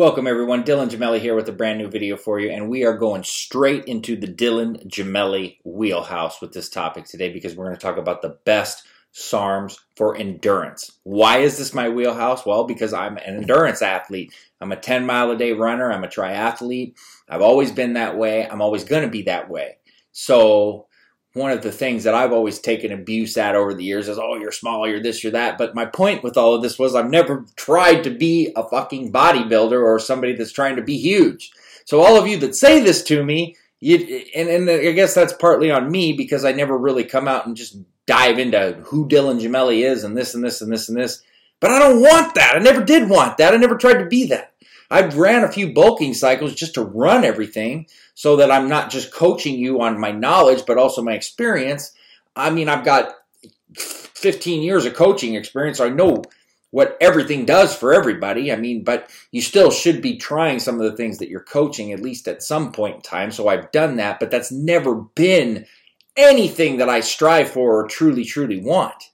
Welcome everyone, Dylan Gemelli here with a brand new video for you, and we are going straight into the Dylan Gemelli wheelhouse with this topic today because we're going to talk about the best SARMs for endurance. Why is this my wheelhouse? Well, because I'm an endurance athlete. I'm a 10 mile a day runner. I'm a triathlete. I've always been that way. I'm always going to be that way. So one of the things that I've always taken abuse at over the years is, oh, you're small, you're this, you're that. But my point with all of this was I've never tried to be a fucking bodybuilder or somebody that's trying to be huge. So all of you that say this to me, you, and, and I guess that's partly on me because I never really come out and just dive into who Dylan Gemelli is and this and this and this and this. But I don't want that. I never did want that. I never tried to be that. I've ran a few bulking cycles just to run everything so that I'm not just coaching you on my knowledge, but also my experience. I mean, I've got 15 years of coaching experience. So I know what everything does for everybody. I mean, but you still should be trying some of the things that you're coaching at least at some point in time. So I've done that, but that's never been anything that I strive for or truly, truly want.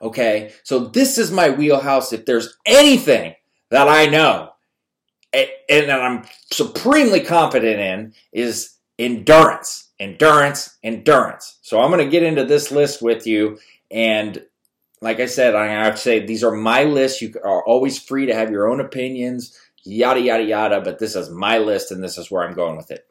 Okay. So this is my wheelhouse. If there's anything that I know and that I'm supremely confident in is endurance, endurance, endurance. So I'm going to get into this list with you. And like I said, I have to say these are my lists. You are always free to have your own opinions, yada, yada, yada. But this is my list and this is where I'm going with it.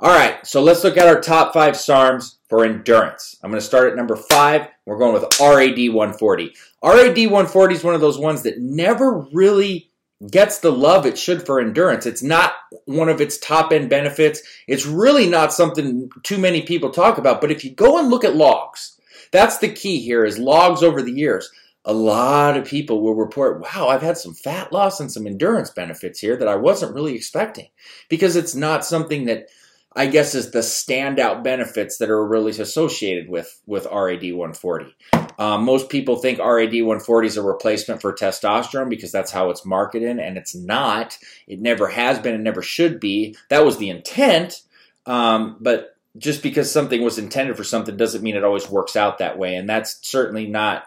All right, so let's look at our top five SARMs for endurance. I'm going to start at number five. We're going with RAD 140. RAD 140 is one of those ones that never really gets the love it should for endurance. It's not one of its top end benefits. It's really not something too many people talk about. But if you go and look at logs, that's the key here is logs over the years. A lot of people will report, wow, I've had some fat loss and some endurance benefits here that I wasn't really expecting because it's not something that I guess is the standout benefits that are really associated with with RAD 140. Um, most people think RAD 140 is a replacement for testosterone because that's how it's marketed, and it's not. It never has been and never should be. That was the intent, um, but just because something was intended for something doesn't mean it always works out that way, and that's certainly not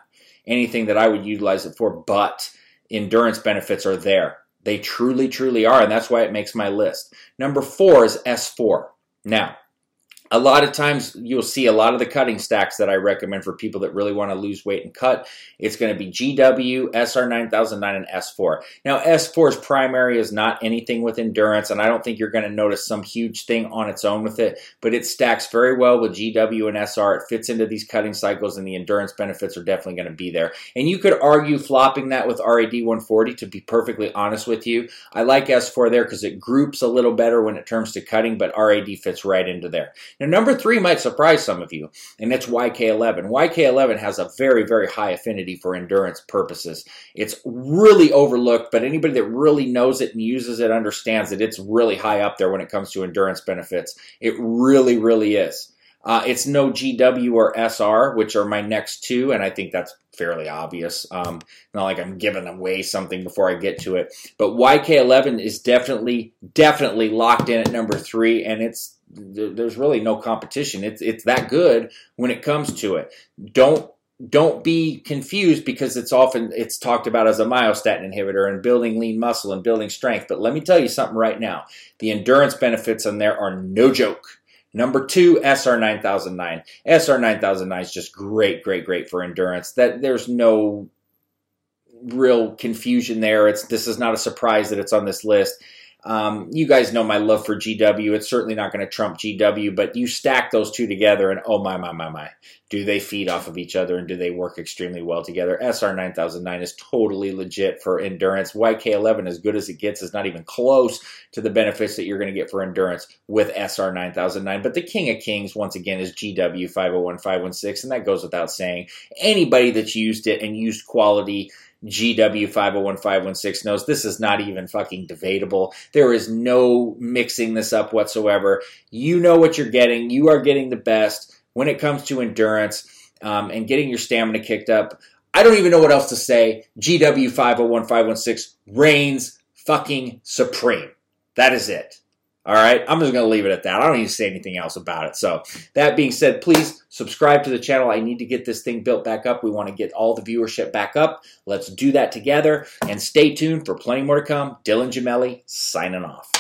anything that I would utilize it for. But endurance benefits are there. They truly, truly are, and that's why it makes my list. Number four is S4. Now, a lot of times you'll see a lot of the cutting stacks that I recommend for people that really want to lose weight and cut. It's going to be GW, SR9009, and S4. Now, S4's primary is not anything with endurance, and I don't think you're going to notice some huge thing on its own with it, but it stacks very well with GW and SR. It fits into these cutting cycles, and the endurance benefits are definitely going to be there. And you could argue flopping that with RAD 140, to be perfectly honest with you. I like S4 there because it groups a little better when it comes to cutting, but RAD fits right into there. Now, number three might surprise some of you, and it's YK11. YK11 has a very, very high affinity for endurance purposes. It's really overlooked, but anybody that really knows it and uses it understands that it's really high up there when it comes to endurance benefits. It really, really is. Uh, it's no GW or SR, which are my next two, and I think that's fairly obvious. Um, not like I'm giving away something before I get to it. But YK11 is definitely, definitely locked in at number three, and it's there's really no competition. It's it's that good when it comes to it. Don't don't be confused because it's often it's talked about as a myostatin inhibitor and building lean muscle and building strength. But let me tell you something right now. The endurance benefits on there are no joke. Number two, SR 9009. SR 9009 is just great, great, great for endurance. That there's no real confusion there. It's this is not a surprise that it's on this list. Um, you guys know my love for GW. It's certainly not going to trump GW, but you stack those two together, and oh my, my, my, my. Do they feed off of each other and do they work extremely well together? SR 9009 is totally legit for endurance. YK11, as good as it gets, is not even close to the benefits that you're going to get for endurance with SR 9009. But the king of kings, once again, is GW 501 516, and that goes without saying. Anybody that's used it and used quality GW501516 knows this is not even fucking debatable. There is no mixing this up whatsoever. You know what you're getting. You are getting the best when it comes to endurance um, and getting your stamina kicked up. I don't even know what else to say. GW501516 reigns fucking supreme. That is it. All right, I'm just going to leave it at that. I don't need to say anything else about it. So, that being said, please subscribe to the channel. I need to get this thing built back up. We want to get all the viewership back up. Let's do that together and stay tuned for plenty more to come. Dylan Gemelli signing off.